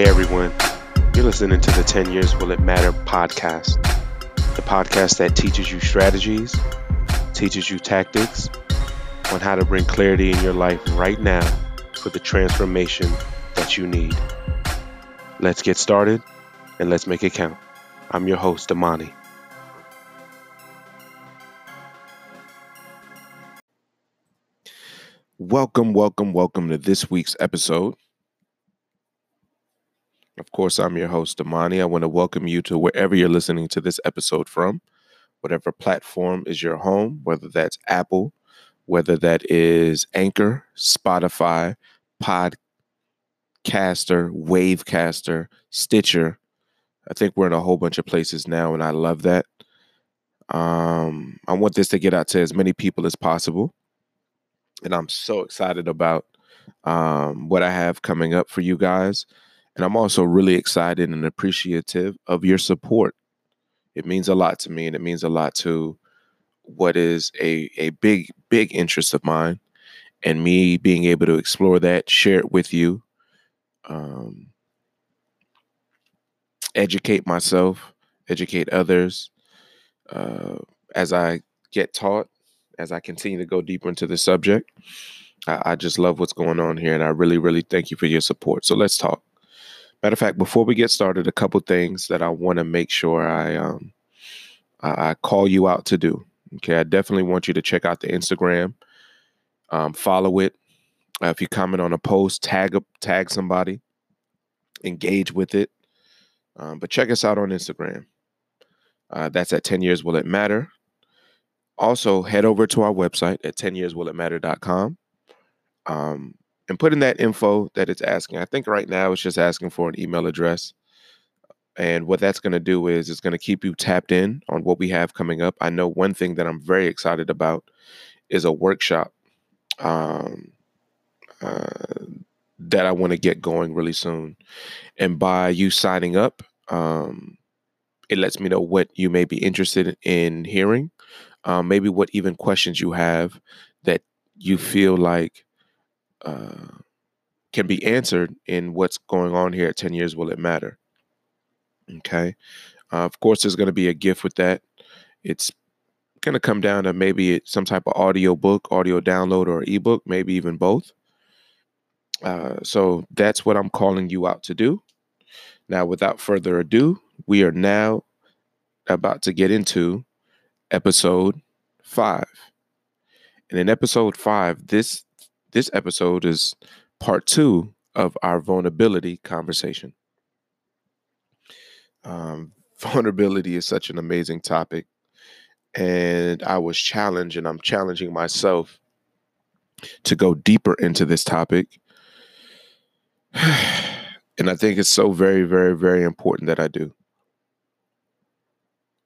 Hey everyone, you're listening to the 10 Years Will It Matter podcast, the podcast that teaches you strategies, teaches you tactics on how to bring clarity in your life right now for the transformation that you need. Let's get started and let's make it count. I'm your host, Amani. Welcome, welcome, welcome to this week's episode. Of course, I'm your host, Amani. I want to welcome you to wherever you're listening to this episode from, whatever platform is your home, whether that's Apple, whether that is Anchor, Spotify, Podcaster, Wavecaster, Stitcher. I think we're in a whole bunch of places now, and I love that. Um, I want this to get out to as many people as possible. And I'm so excited about um, what I have coming up for you guys. And I'm also really excited and appreciative of your support. It means a lot to me, and it means a lot to what is a, a big, big interest of mine. And me being able to explore that, share it with you, um, educate myself, educate others uh, as I get taught, as I continue to go deeper into the subject. I, I just love what's going on here, and I really, really thank you for your support. So let's talk. Matter of fact, before we get started, a couple things that I want to make sure I um I, I, call you out to do. Okay, I definitely want you to check out the Instagram, um, follow it. Uh, if you comment on a post, tag tag somebody, engage with it. Um, but check us out on Instagram. Uh, that's at 10 years will it matter. Also, head over to our website at 10yearswillitmatter.com. Um, and put in that info that it's asking. I think right now it's just asking for an email address. And what that's going to do is it's going to keep you tapped in on what we have coming up. I know one thing that I'm very excited about is a workshop um, uh, that I want to get going really soon. And by you signing up, um, it lets me know what you may be interested in hearing, um, maybe what even questions you have that you feel like uh, can be answered in what's going on here at 10 years will it matter? Okay? Uh, of course there's going to be a gift with that. It's going to come down to maybe some type of audio book audio download or ebook maybe even both. Uh, so that's what i'm calling you out to do. Now without further ado we are now about to get into episode five. And in episode five this this episode is part two of our vulnerability conversation. Um, vulnerability is such an amazing topic. And I was challenged, and I'm challenging myself to go deeper into this topic. and I think it's so very, very, very important that I do.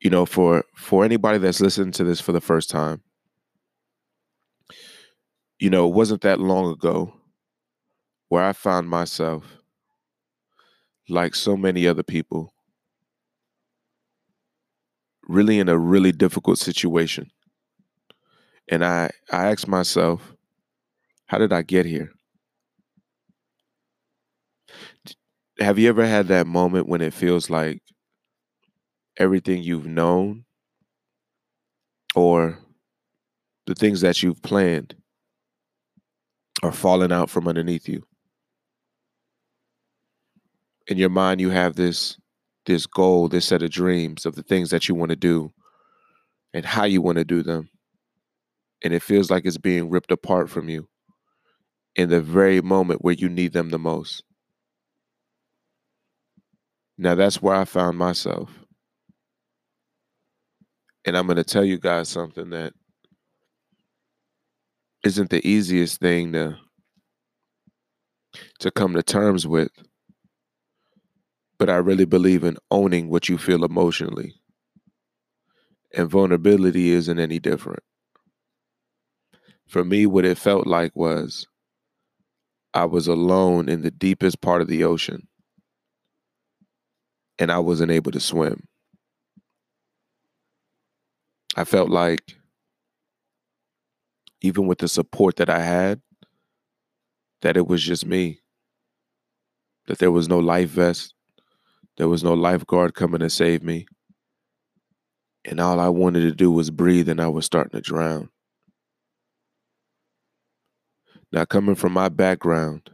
You know, for for anybody that's listening to this for the first time, you know, it wasn't that long ago where I found myself, like so many other people, really in a really difficult situation. And I, I asked myself, how did I get here? Have you ever had that moment when it feels like everything you've known or the things that you've planned are falling out from underneath you. In your mind, you have this this goal, this set of dreams of the things that you want to do and how you want to do them. And it feels like it's being ripped apart from you in the very moment where you need them the most. Now, that's where I found myself. And I'm going to tell you guys something that isn't the easiest thing to to come to terms with. But I really believe in owning what you feel emotionally. And vulnerability isn't any different. For me, what it felt like was I was alone in the deepest part of the ocean and I wasn't able to swim. I felt like even with the support that I had, that it was just me. that there was no life vest, there was no lifeguard coming to save me. And all I wanted to do was breathe, and I was starting to drown. Now, coming from my background,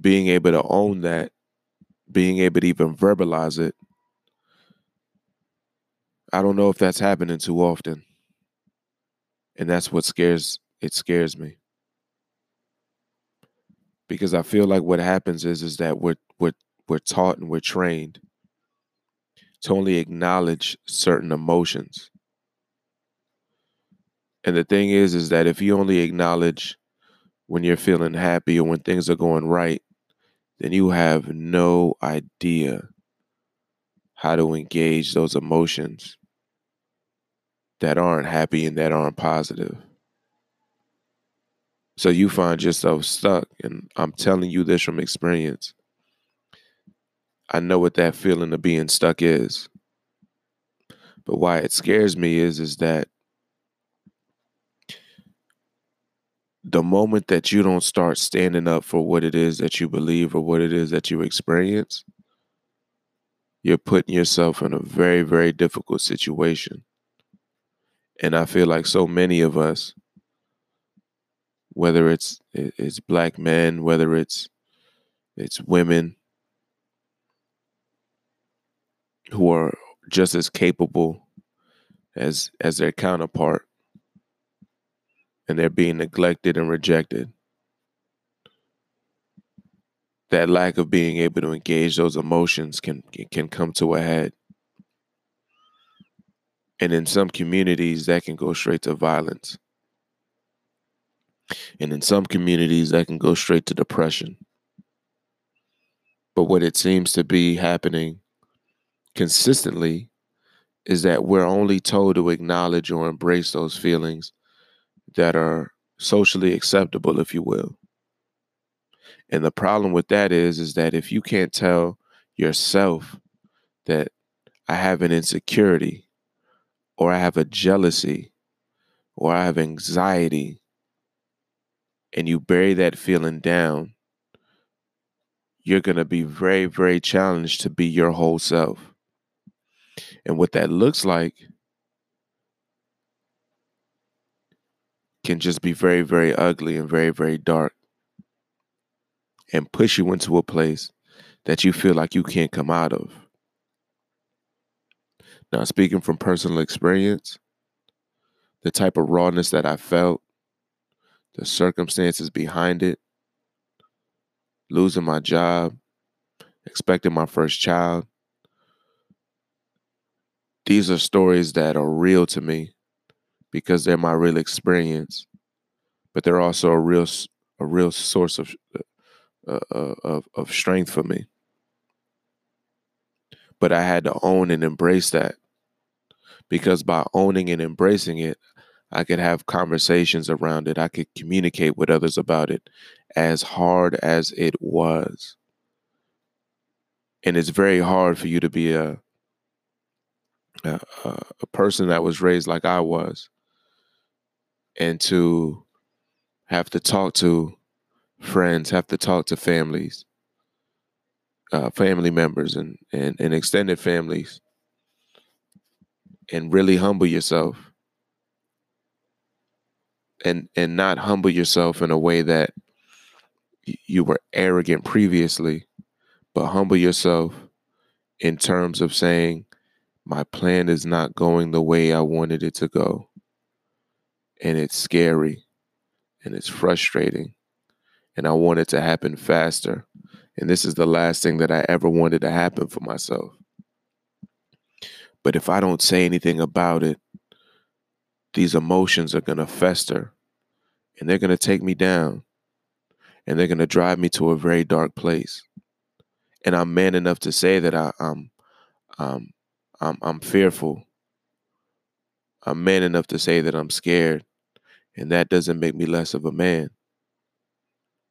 being able to own that, being able to even verbalize it, I don't know if that's happening too often. And that's what scares it scares me. Because I feel like what happens is is that we're we're we're taught and we're trained to only acknowledge certain emotions. And the thing is, is that if you only acknowledge when you're feeling happy or when things are going right, then you have no idea how to engage those emotions that aren't happy and that aren't positive. So you find yourself stuck. And I'm telling you this from experience. I know what that feeling of being stuck is. But why it scares me is is that the moment that you don't start standing up for what it is that you believe or what it is that you experience, you're putting yourself in a very, very difficult situation. And I feel like so many of us, whether it's it's black men, whether it's it's women who are just as capable as as their counterpart and they're being neglected and rejected that lack of being able to engage those emotions can can come to a head and in some communities that can go straight to violence and in some communities that can go straight to depression but what it seems to be happening consistently is that we're only told to acknowledge or embrace those feelings that are socially acceptable, if you will. And the problem with that is, is that if you can't tell yourself that I have an insecurity, or I have a jealousy, or I have anxiety, and you bury that feeling down, you're going to be very, very challenged to be your whole self. And what that looks like can just be very, very ugly and very, very dark and push you into a place that you feel like you can't come out of. Now, speaking from personal experience, the type of rawness that I felt, the circumstances behind it, losing my job, expecting my first child, these are stories that are real to me because they're my real experience, but they're also a real a real source of uh, uh, of of strength for me. But I had to own and embrace that because by owning and embracing it, I could have conversations around it. I could communicate with others about it, as hard as it was. And it's very hard for you to be a a, a person that was raised like I was, and to have to talk to friends, have to talk to families, uh, family members, and, and and extended families, and really humble yourself, and and not humble yourself in a way that you were arrogant previously, but humble yourself in terms of saying my plan is not going the way I wanted it to go. And it's scary and it's frustrating. And I want it to happen faster. And this is the last thing that I ever wanted to happen for myself. But if I don't say anything about it, these emotions are going to fester and they're going to take me down and they're going to drive me to a very dark place. And I'm man enough to say that I, am um, I'm I'm fearful. I'm man enough to say that I'm scared, and that doesn't make me less of a man.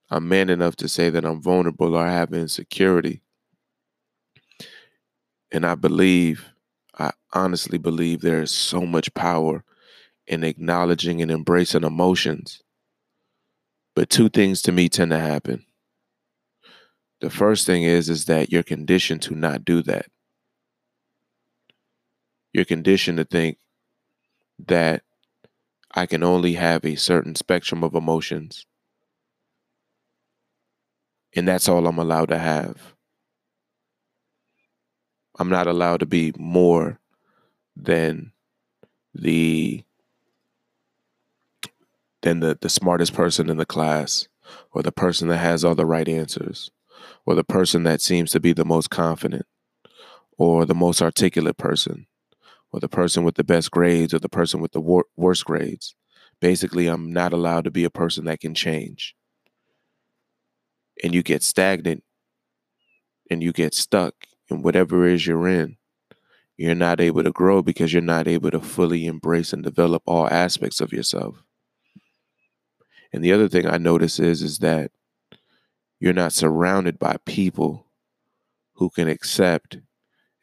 I'm man enough to say that I'm vulnerable or I have insecurity. And I believe, I honestly believe there is so much power in acknowledging and embracing emotions. But two things to me tend to happen. The first thing is is that you're conditioned to not do that. You're conditioned to think that I can only have a certain spectrum of emotions. And that's all I'm allowed to have. I'm not allowed to be more than the than the, the smartest person in the class or the person that has all the right answers or the person that seems to be the most confident or the most articulate person or the person with the best grades or the person with the wor- worst grades. Basically, I'm not allowed to be a person that can change. And you get stagnant and you get stuck in whatever it is you're in. You're not able to grow because you're not able to fully embrace and develop all aspects of yourself. And the other thing I notice is is that you're not surrounded by people who can accept,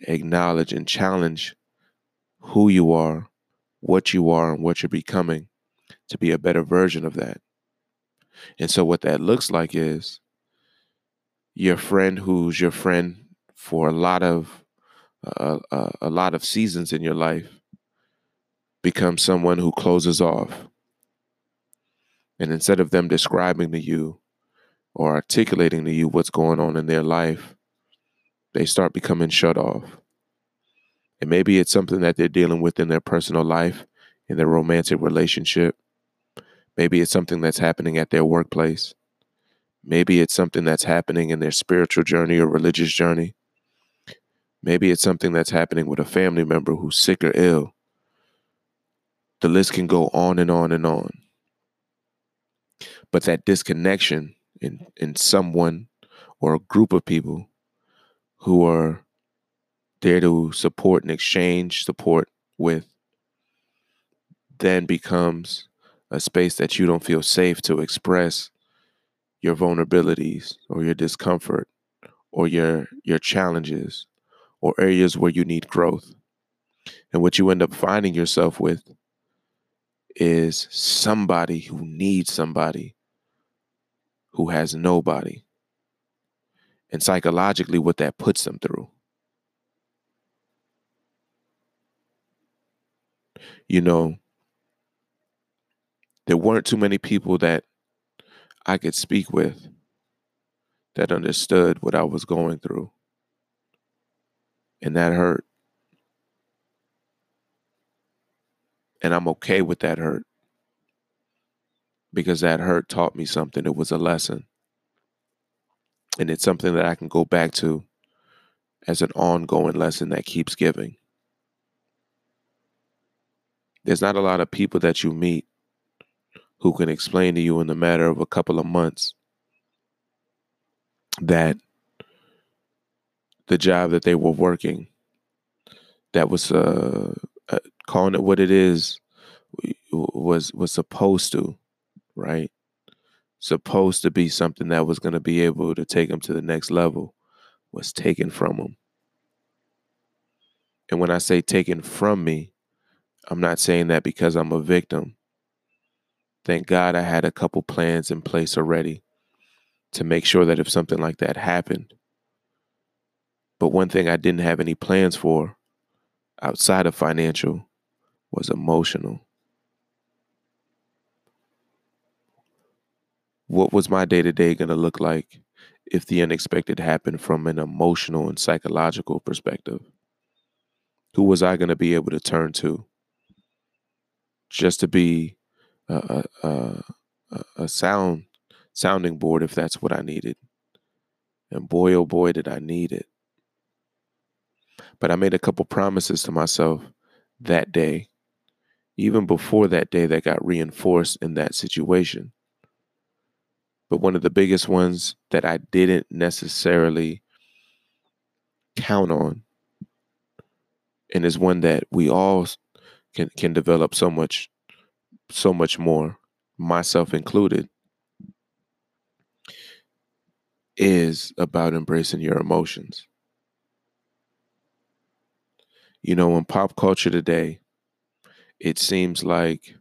acknowledge, and challenge who you are, what you are, and what you're becoming to be a better version of that. And so, what that looks like is your friend who's your friend for a lot of uh, uh, a lot of seasons in your life become someone who closes off. And instead of them describing to you or articulating to you what's going on in their life, they start becoming shut off. And maybe it's something that they're dealing with in their personal life, in their romantic relationship. Maybe it's something that's happening at their workplace. Maybe it's something that's happening in their spiritual journey or religious journey. Maybe it's something that's happening with a family member who's sick or ill. The list can go on and on and on. But that disconnection in, in someone or a group of people who are there to support and exchange support with then becomes a space that you don't feel safe to express your vulnerabilities or your discomfort or your your challenges or areas where you need growth. And what you end up finding yourself with is somebody who needs somebody who has nobody. And psychologically, what that puts them through. You know, there weren't too many people that I could speak with that understood what I was going through. And that hurt. And I'm okay with that hurt because that hurt taught me something. It was a lesson. And it's something that I can go back to as an ongoing lesson that keeps giving. There's not a lot of people that you meet who can explain to you in the matter of a couple of months that the job that they were working. That was uh, uh, calling it what it is was was supposed to right? Supposed to be something that was going to be able to take them to the next level was taken from them and when i say taken from me i'm not saying that because i'm a victim. Thank god i had a couple plans in place already to make sure that if something like that happened but one thing I didn't have any plans for outside of financial was emotional. What was my day to day going to look like if the unexpected happened from an emotional and psychological perspective? Who was I going to be able to turn to just to be a, a, a, a sound sounding board if that's what I needed? And boy, oh boy, did I need it. But I made a couple promises to myself that day, even before that day that got reinforced in that situation. But one of the biggest ones that I didn't necessarily count on, and is one that we all can can develop so much, so much more, myself included, is about embracing your emotions. You know, in pop culture today, it seems like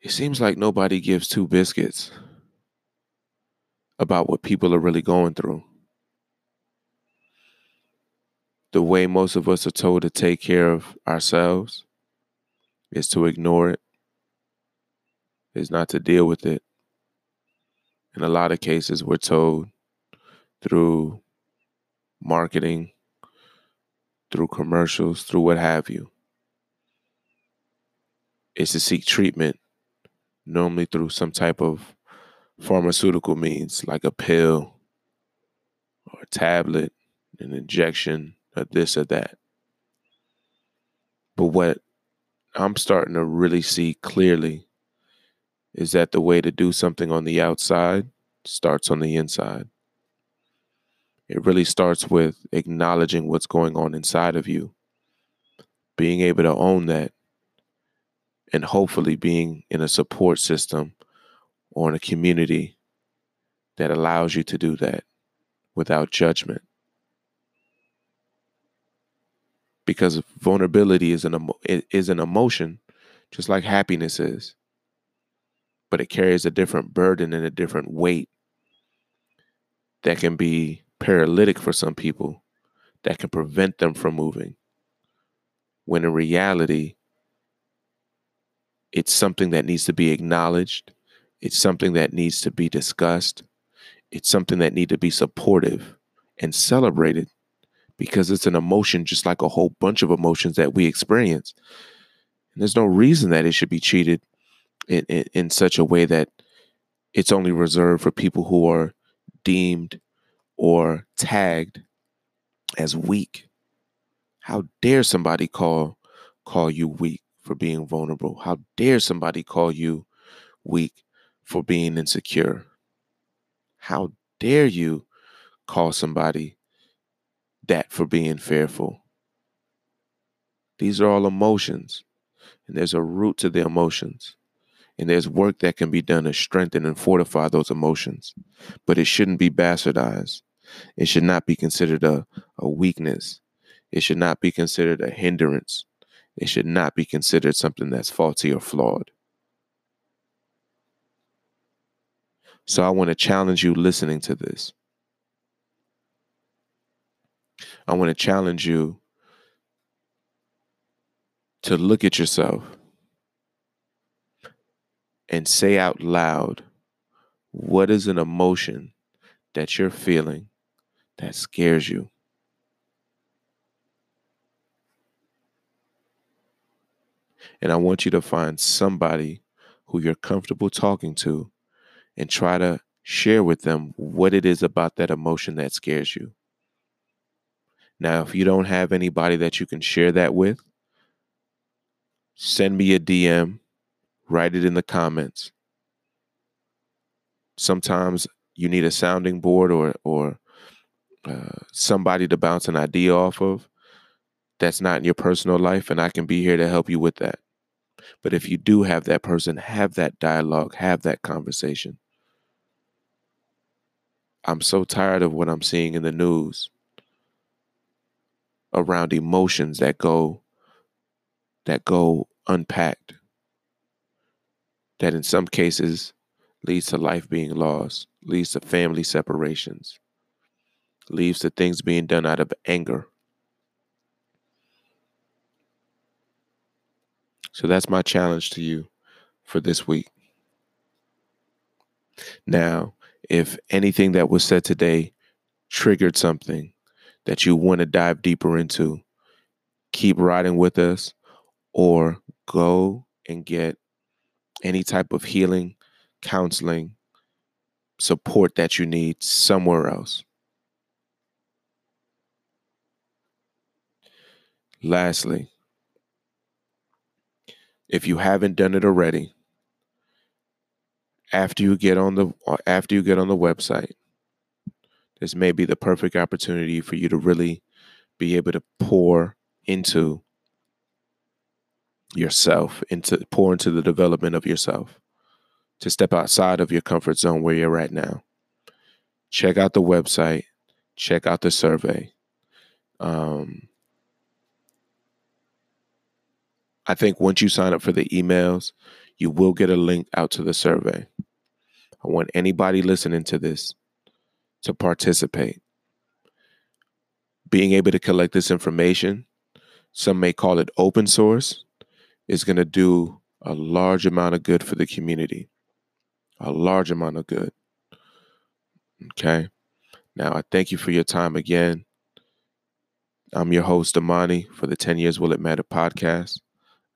it seems like nobody gives two biscuits about what people are really going through. The way most of us are told to take care of ourselves is to ignore it, is not to deal with it. In a lot of cases, we're told through marketing, through commercials, through what have you, is to seek treatment, normally through some type of pharmaceutical means, like a pill or a tablet, an injection, or this or that. But what I'm starting to really see clearly is that the way to do something on the outside starts on the inside. It really starts with acknowledging what's going on inside of you, being able to own that, and hopefully being in a support system or in a community that allows you to do that without judgment. Because vulnerability is an is an emotion, just like happiness is, but it carries a different burden and a different weight that can be paralytic for some people that can prevent them from moving. When in reality, it's something that needs to be acknowledged. It's something that needs to be discussed. It's something that needs to be supportive and celebrated because it's an emotion just like a whole bunch of emotions that we experience. And there's no reason that it should be treated in, in, in such a way that it's only reserved for people who are deemed or tagged as weak. How dare somebody call call you weak for being vulnerable? How dare somebody call you weak for being insecure? How dare you call somebody that for being fearful? These are all emotions, and there's a root to the emotions. And there's work that can be done to strengthen and fortify those emotions, but it shouldn't be bastardized. It should not be considered a, a weakness. It should not be considered a hindrance. It should not be considered something that's faulty or flawed. So I want to challenge you listening to this. I want to challenge you to look at yourself and say out loud what is an emotion that you're feeling that scares you. And I want you to find somebody who you're comfortable talking to and try to share with them what it is about that emotion that scares you. Now, if you don't have anybody that you can share that with, send me a DM, write it in the comments. Sometimes you need a sounding board or or uh, somebody to bounce an idea off of that's not in your personal life, and I can be here to help you with that. But if you do have that person, have that dialogue, have that conversation. I'm so tired of what I'm seeing in the news around emotions that go that go unpacked that in some cases leads to life being lost leads to family separations leads to things being done out of anger. So that's my challenge to you for this week. Now, if anything that was said today triggered something that you want to dive deeper into, keep riding with us or go and get any type of healing, counseling, support that you need somewhere else. Lastly, if you haven't done it already, after you get on the after you get on the website, this may be the perfect opportunity for you to really be able to pour into yourself, into pour into the development of yourself, to step outside of your comfort zone where you're at now. Check out the website, check out the survey. Um, I think once you sign up for the emails, you will get a link out to the survey. I want anybody listening to this to participate. Being able to collect this information, some may call it open source, is going to do a large amount of good for the community. A large amount of good. Okay. Now, I thank you for your time again. I'm your host, Amani, for the 10 Years Will It Matter podcast.